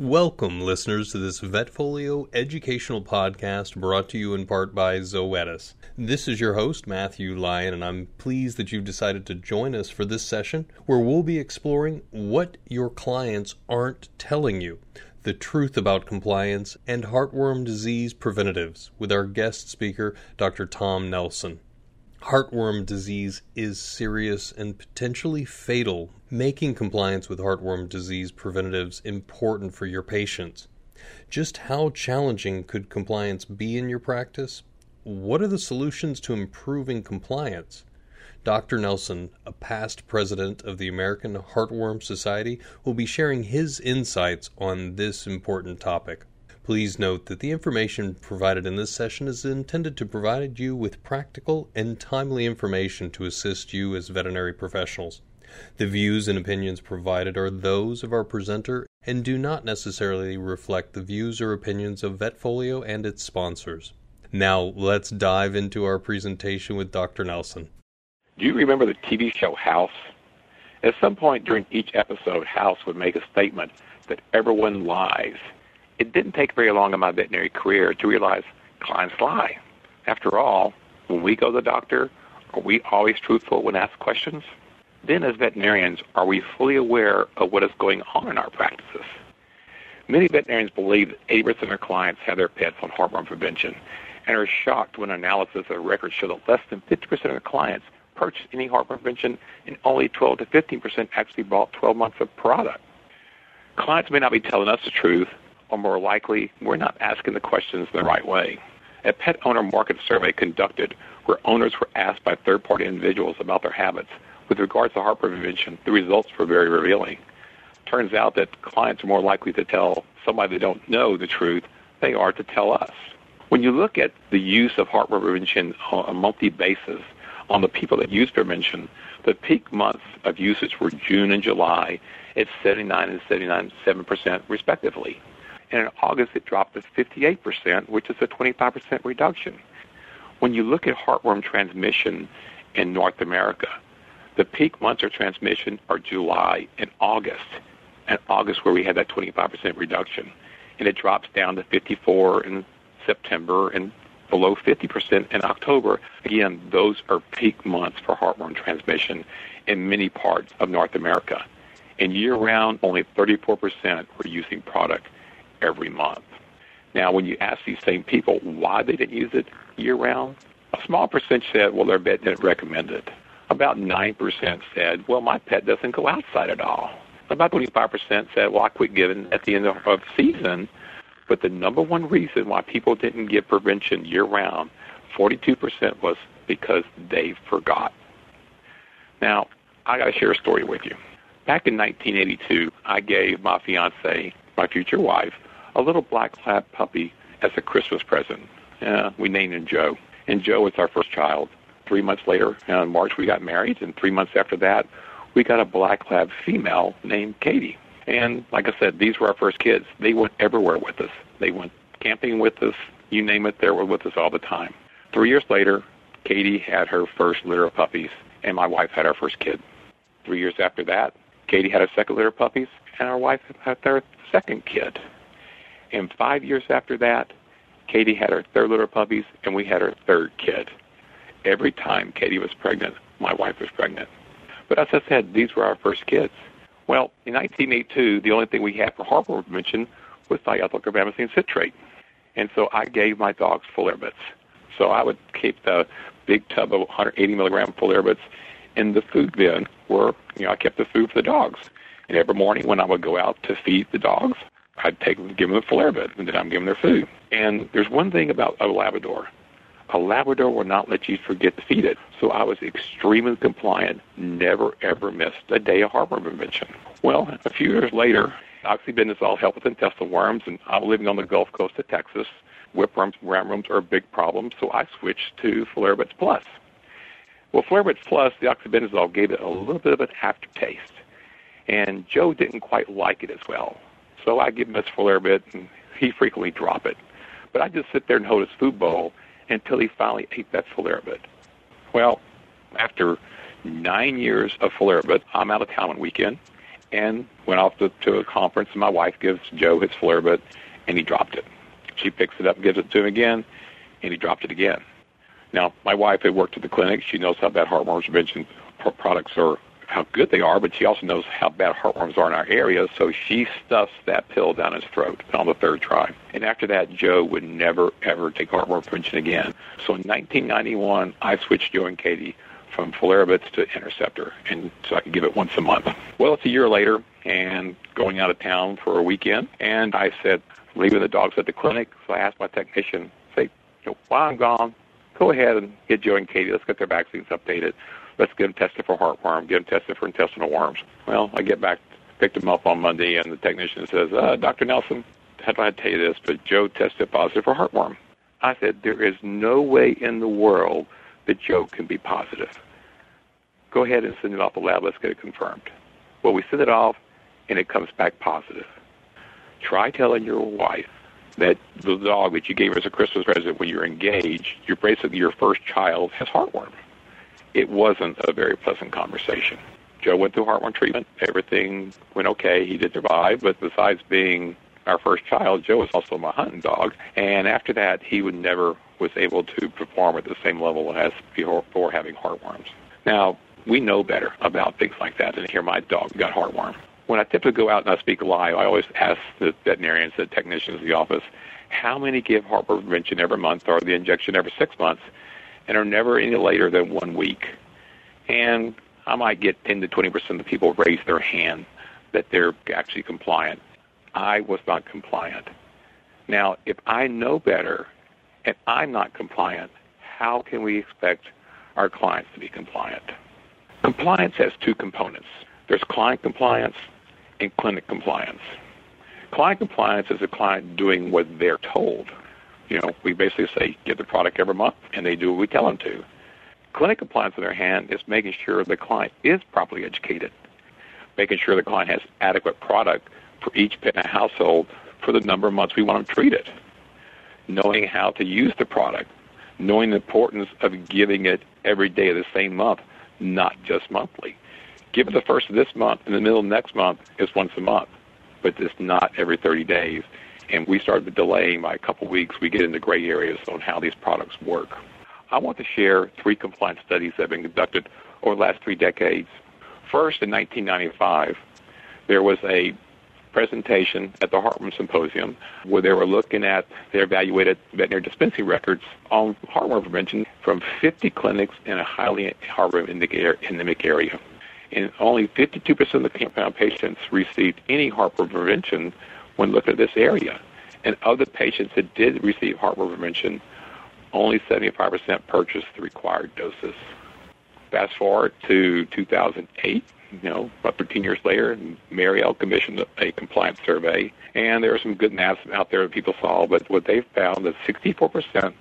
Welcome, listeners, to this Vetfolio educational podcast brought to you in part by Zoetis. This is your host, Matthew Lyon, and I'm pleased that you've decided to join us for this session where we'll be exploring what your clients aren't telling you the truth about compliance and heartworm disease preventatives with our guest speaker, Dr. Tom Nelson. Heartworm disease is serious and potentially fatal, making compliance with heartworm disease preventatives important for your patients. Just how challenging could compliance be in your practice? What are the solutions to improving compliance? Dr. Nelson, a past president of the American Heartworm Society, will be sharing his insights on this important topic. Please note that the information provided in this session is intended to provide you with practical and timely information to assist you as veterinary professionals. The views and opinions provided are those of our presenter and do not necessarily reflect the views or opinions of Vetfolio and its sponsors. Now, let's dive into our presentation with Dr. Nelson. Do you remember the TV show House? At some point during each episode, House would make a statement that everyone lies it didn't take very long in my veterinary career to realize clients lie. After all, when we go to the doctor, are we always truthful when asked questions? Then, as veterinarians, are we fully aware of what is going on in our practices? Many veterinarians believe that 80% of their clients have their pets on heartworm prevention and are shocked when analysis of records show that less than 50% of their clients purchase any heartworm prevention and only 12 to 15% actually bought 12 months of product. Clients may not be telling us the truth, or more likely, we're not asking the questions the right way. A pet owner market survey conducted where owners were asked by third party individuals about their habits with regards to heart prevention, the results were very revealing. Turns out that clients are more likely to tell somebody they don't know the truth they are to tell us. When you look at the use of heart prevention on a monthly basis on the people that use prevention, the peak months of usage were June and July at 79 and 79.7% respectively and in August it dropped to 58%, which is a 25% reduction. When you look at heartworm transmission in North America, the peak months of transmission are July and August, and August where we had that 25% reduction, and it drops down to 54 in September and below 50% in October. Again, those are peak months for heartworm transmission in many parts of North America. And year round, only 34% were using product every month. Now, when you ask these same people why they didn't use it year round, a small percentage said, well, their vet didn't recommend it. About 9% said, well, my pet doesn't go outside at all. About 25% said, well, I quit giving at the end of, season. But the number one reason why people didn't give prevention year round, 42% was because they forgot. Now, I got to share a story with you. Back in 1982, I gave my fiance, my future wife, a little black lab puppy as a Christmas present. Uh, we named him Joe. And Joe was our first child. Three months later, in March, we got married. And three months after that, we got a black lab female named Katie. And like I said, these were our first kids. They went everywhere with us. They went camping with us. You name it, they were with us all the time. Three years later, Katie had her first litter of puppies, and my wife had our first kid. Three years after that, Katie had her second litter of puppies, and our wife had their second kid. And five years after that, Katie had her third litter of puppies, and we had our third kid. Every time Katie was pregnant, my wife was pregnant. But as I said, these were our first kids. Well, in 1982, the only thing we had for heartworm prevention was diethylcarbamazine citrate. And so I gave my dogs Filaribits. So I would keep the big tub of 180 milligram Filaribits in the food bin where, you know, I kept the food for the dogs. And every morning when I would go out to feed the dogs, I'd take them, give them a Filaribit, and then I'm giving their food. And there's one thing about a Labrador. A Labrador will not let you forget to feed it. So I was extremely compliant, never ever missed a day of heartworm prevention. Well, a few years later, oxibendazole helped with intestinal worms, and I'm living on the Gulf Coast of Texas. Whipworms and roundworms are a big problem, so I switched to Filaribits Plus. Well, Filaribits Plus, the oxibendazole gave it a little bit of an aftertaste, and Joe didn't quite like it as well. So I give him his Filaribit, and he frequently drop it. But I just sit there and hold his food bowl until he finally ate that Filaribit. Well, after nine years of Filaribit, I'm out of town one weekend, and went off to, to a conference. And my wife gives Joe his Filaribit, and he dropped it. She picks it up gives it to him again, and he dropped it again. Now, my wife had worked at the clinic. She knows how bad heartworm prevention products are, how good they are, but she also knows how bad heartworms are in our area. So she stuffs that pill down his throat on the third try. And after that, Joe would never, ever take heartworm prevention again. So in 1991, I switched Joe and Katie from Filaribits to Interceptor, and so I could give it once a month. Well, it's a year later, and going out of town for a weekend, and I said, leaving the dogs at the clinic. So I asked my technician, say, while I'm gone, go ahead and get Joe and Katie. Let's get their vaccines updated. Let's get them tested for heartworm, get them tested for intestinal worms. Well, I get back, picked them up on Monday, and the technician says, uh, Dr. Nelson, how do I tell you this? But Joe tested positive for heartworm. I said, there is no way in the world that Joe can be positive. Go ahead and send it off the lab. Let's get it confirmed. Well, we send it off, and it comes back positive. Try telling your wife that the dog that you gave as a Christmas present when you're engaged, you're basically your first child has heartworm. It wasn't a very pleasant conversation. Joe went through heartworm treatment. Everything went okay. He did survive, but besides being our first child, Joe was also my hunting dog. And after that, he would never was able to perform at the same level as before having heartworms. Now, we know better about things like that than here my dog got heartworm when I typically go out and I speak live, I always ask the veterinarians, the technicians in the office, how many give heartworm prevention every month or the injection every six months and are never any later than one week. And I might get 10 to 20% of the people raise their hand that they're actually compliant. I was not compliant. Now, if I know better and I'm not compliant, how can we expect our clients to be compliant? Compliance has two components. There's client compliance and clinic compliance. Client compliance is a client doing what they're told. You know, we basically say, get the product every month, and they do what we tell them to. Clinic compliance, on the other hand, is making sure the client is properly educated, making sure the client has adequate product for each pet in a household for the number of months we want them treated, knowing how to use the product, knowing the importance of giving it every day of the same month, not just monthly give it the first of this month, and the middle of next month is once a month, but it's not every 30 days. And we started delaying by a couple weeks. We get into gray areas on how these products work. I want to share three compliance studies that have been conducted over the last three decades. First, in 1995, there was a presentation at the Heartworm Symposium where they were looking at, they evaluated veterinary dispensing records on heartworm prevention from 50 clinics in a highly heartworm endemic area and only 52% of the compound patients received any heartworm prevention when looking at this area. And of the patients that did receive heartworm prevention, only 75% purchased the required doses. Fast forward to 2008, you know, about 13 years later, Merial commissioned a compliance survey, and there are some good maps out there that people saw, but what they found is 64%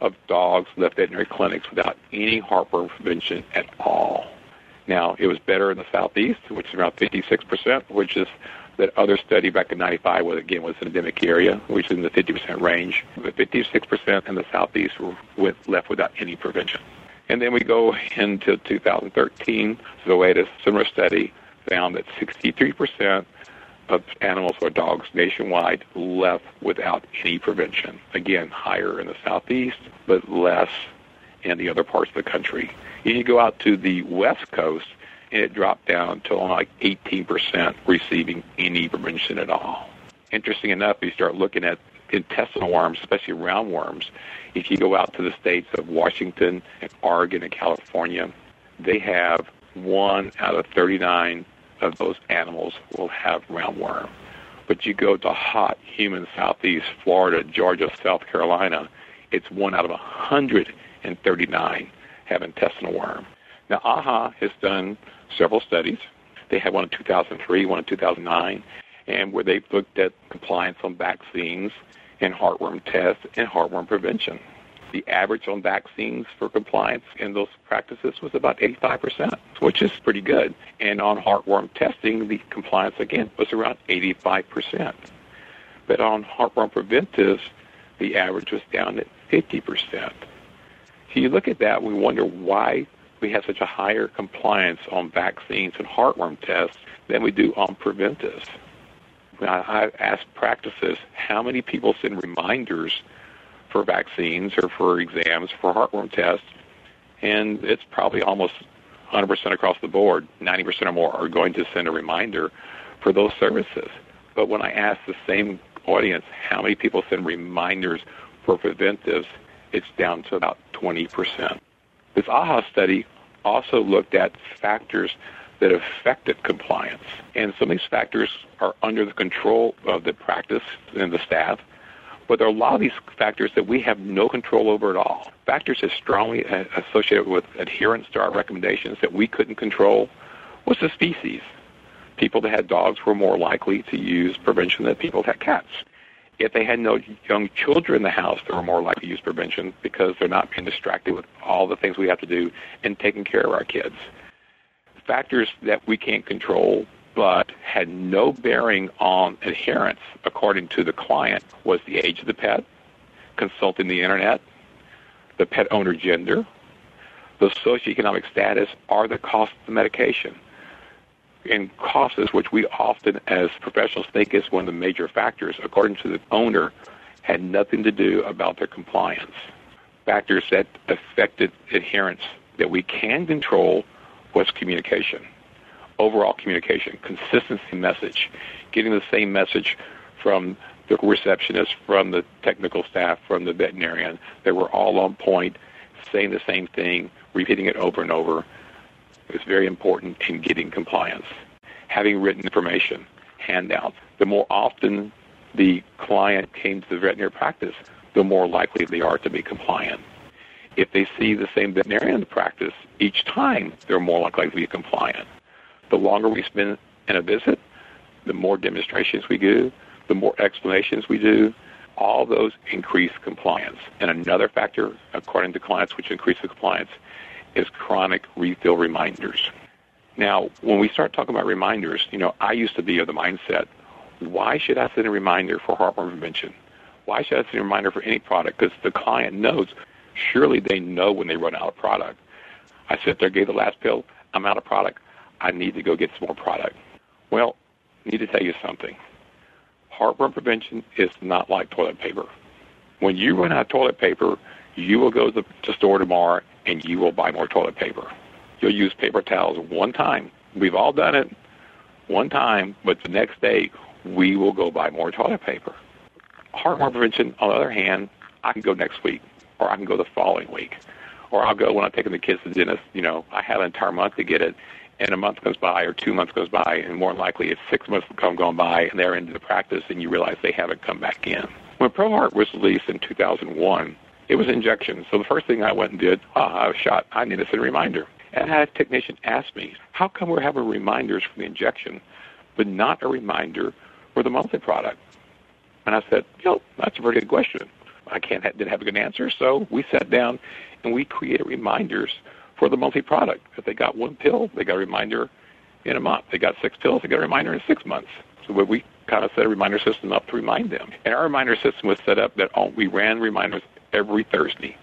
of dogs left veterinary clinics without any heartworm prevention at all. Now, it was better in the southeast, which is around 56%, which is that other study back in 95 was again was an endemic area, which is in the 50% range. But 56% in the southeast were with, left without any prevention. And then we go into 2013, Zoetis, similar study, found that 63% of animals or dogs nationwide left without any prevention. Again, higher in the southeast, but less in the other parts of the country. And you go out to the West Coast, and it dropped down to like 18% receiving any prevention at all. Interesting enough, you start looking at intestinal worms, especially roundworms. If you go out to the states of Washington and Oregon and California, they have one out of 39 of those animals will have roundworm. But you go to hot, humid southeast Florida, Georgia, South Carolina, it's one out of 139 have intestinal worm. Now, AHA has done several studies. They had one in 2003, one in 2009, and where they looked at compliance on vaccines and heartworm tests and heartworm prevention. The average on vaccines for compliance in those practices was about 85%, which is pretty good. And on heartworm testing, the compliance again was around 85%. But on heartworm preventives, the average was down at 50%. So you look at that, we wonder why we have such a higher compliance on vaccines and heartworm tests than we do on preventives. I've asked practices how many people send reminders for vaccines or for exams for heartworm tests, and it's probably almost 100% across the board. 90% or more are going to send a reminder for those services. But when I ask the same audience how many people send reminders for preventives, it's down to about 20%. This AHA study also looked at factors that affected compliance. And some of these factors are under the control of the practice and the staff, but there are a lot of these factors that we have no control over at all. Factors that strongly associated with adherence to our recommendations that we couldn't control was the species. People that had dogs were more likely to use prevention than people that had cats. If they had no young children in the house, they were more likely to use prevention because they're not being distracted with all the things we have to do and taking care of our kids. Factors that we can't control but had no bearing on adherence, according to the client, was the age of the pet, consulting the internet, the pet owner gender, the socioeconomic status, or the cost of the medication in costs, which we often as professionals think is one of the major factors, according to the owner, had nothing to do about their compliance. Factors that affected adherence that we can control was communication. Overall communication, consistency message, getting the same message from the receptionist, from the technical staff, from the veterinarian. They were all on point, saying the same thing, repeating it over and over is very important in getting compliance. Having written information, handouts. The more often the client came to the veterinary practice, the more likely they are to be compliant. If they see the same veterinarian practice each time, they're more likely to be compliant. The longer we spend in a visit, the more demonstrations we do, the more explanations we do, all those increase compliance. And another factor, according to clients, which increases compliance is chronic refill reminders. Now, when we start talking about reminders, you know, I used to be of the mindset, why should I send a reminder for heartworm prevention? Why should I send a reminder for any product? Because the client knows, surely they know when they run out of product. I sit there, gave the last pill, I'm out of product. I need to go get some more product. Well, I need to tell you something. Heartworm prevention is not like toilet paper. When you run out of toilet paper, you will go to the store tomorrow and you will buy more toilet paper. You'll use paper towels one time. We've all done it one time, but the next day we will go buy more toilet paper. Heartworm prevention, on the other hand, I can go next week, or I can go the following week, or I'll go when I'm taking the kids to the dentist. You know, I have an entire month to get it, and a month goes by or two months goes by, and more likely it's six months come going by, and they're into the practice, and you realize they haven't come back in. When ProHeart was released in 2001, it was injection. So the first thing I went and did, ah, I was shot. I need a reminder. And I had a technician ask me, how come we're having reminders for the injection, but not a reminder for the monthly product? And I said, you know, that's a very good question. I can't didn't have a good answer, so we sat down and we created reminders for the monthly product. If they got one pill, they got a reminder in a month. They got six pills, they got a reminder in six months. So we kind of set a reminder system up to remind them. And our reminder system was set up that all, we ran reminders every Thursday.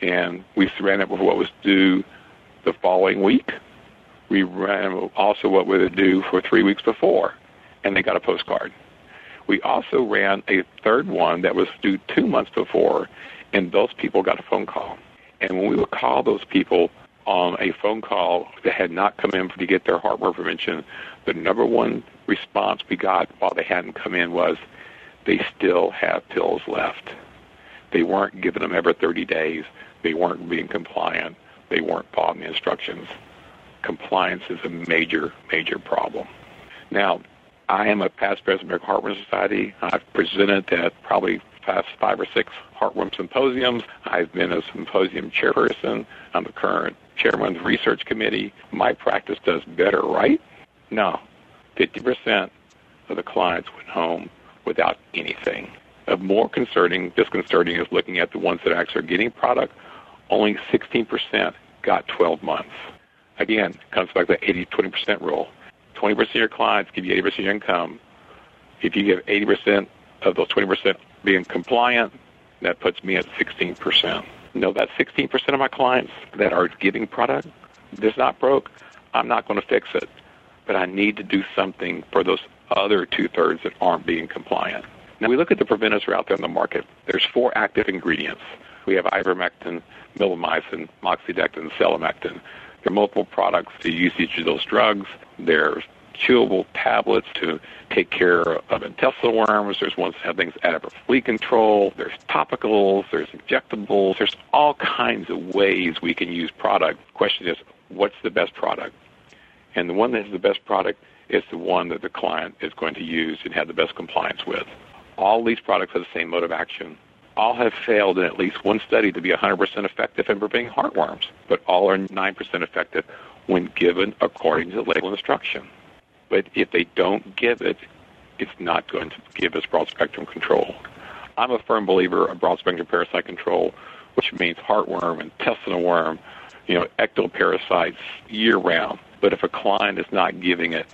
And we ran it with what was due the following week. We ran also what was due for three weeks before, and they got a postcard. We also ran a third one that was due two months before, and those people got a phone call. And when we would call those people on a phone call that had not come in to get their heartworm prevention, the number one response we got while they hadn't come in was, they still have pills left. They weren't giving them every 30 days. They weren't being compliant. They weren't following the instructions. Compliance is a major, major problem. Now, I am a past president of the Heartworm Society. I've presented at probably past five or six heartworm symposiums. I've been a symposium chairperson. I'm the current chairman of the research committee. My practice does better, right? No. 50% of the clients went home without anything more concerning, disconcerting is looking at the ones that actually are getting product. Only 16% got 12 months. Again, comes back to the 80-20% rule. 20% of your clients give you 80% of your income. If you give 80% of those 20% being compliant, that puts me at 16%. No, that 16% of my clients that are getting product This not broke. I'm not going to fix it, but I need to do something for those other two thirds that aren't being compliant. Now we look at the preventers that are out there in the market. There's four active ingredients. We have ivermectin, milbemycin, moxidectin, selamectin. There are multiple products to use each of those drugs. There's chewable tablets to take care of intestinal worms. There's ones that have things added for flea control. There's topicals. There's injectables. There's all kinds of ways we can use product. The Question is, what's the best product? And the one that has the best product is the one that the client is going to use and have the best compliance with. All these products have the same mode of action. All have failed in at least one study to be 100% effective in preventing heartworms, but all are 9% effective when given according to the label instruction. But if they don't give it, it's not going to give us broad spectrum control. I'm a firm believer of broad spectrum parasite control, which means heartworm, intestinal worm, you know, ectoparasites year round. But if a client is not giving it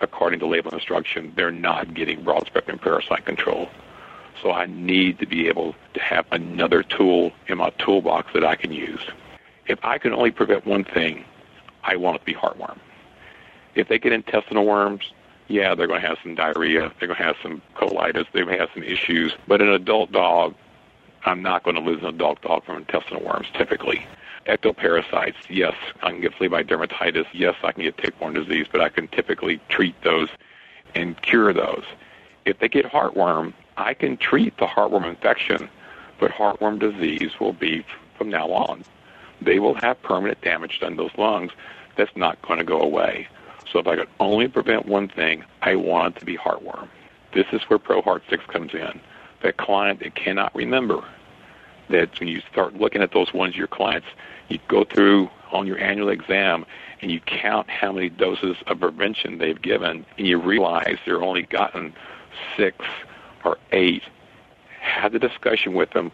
according to label instruction, they're not getting broad spectrum parasite control. So I need to be able to have another tool in my toolbox that I can use. If I can only prevent one thing, I want it to be heartworm. If they get intestinal worms, yeah, they're going to have some diarrhea. They're going to have some colitis. They may have some issues. But an adult dog, I'm not going to lose an adult dog from intestinal worms typically. Ectoparasites, yes, I can get flea-bite dermatitis. Yes, I can get tick-borne disease, but I can typically treat those and cure those. If they get heartworm, I can treat the heartworm infection, but heartworm disease will be from now on. They will have permanent damage done to those lungs that's not going to go away. So if I could only prevent one thing, I want it to be heartworm. This is where ProHeart 6 comes in. That client that cannot remember that when you start looking at those ones, your clients, you go through on your annual exam and you count how many doses of prevention they've given, and you realize they're only gotten six or eight. Have the discussion with them.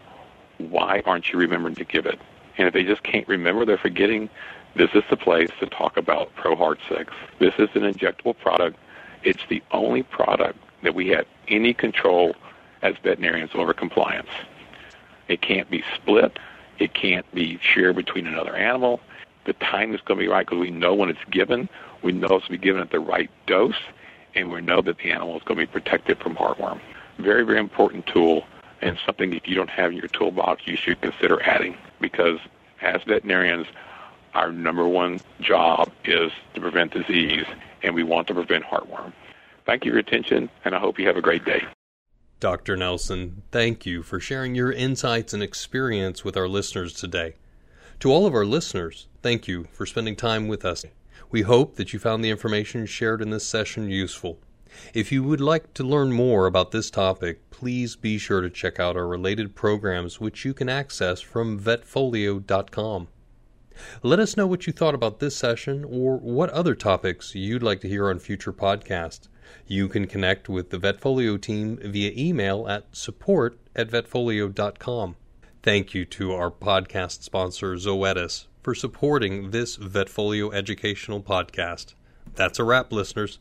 Why aren't you remembering to give it? And if they just can't remember, they're forgetting. This is the place to talk about ProHeart 6. This is an injectable product. It's the only product that we have any control as veterinarians over compliance. It can't be split. It can't be shared between another animal. The time is going to be right because we know when it's given. We know it's going to be given at the right dose, and we know that the animal is going to be protected from heartworm. Very, very important tool, and something if you don't have in your toolbox, you should consider adding because as veterinarians, our number one job is to prevent disease, and we want to prevent heartworm. Thank you for your attention, and I hope you have a great day. Dr. Nelson, thank you for sharing your insights and experience with our listeners today. To all of our listeners, thank you for spending time with us. We hope that you found the information shared in this session useful. If you would like to learn more about this topic, please be sure to check out our related programs, which you can access from vetfolio.com. Let us know what you thought about this session or what other topics you'd like to hear on future podcasts. You can connect with the Vetfolio team via email at support at vetfolio.com. Thank you to our podcast sponsor, Zoetis, for supporting this Vetfolio educational podcast. That's a wrap, listeners.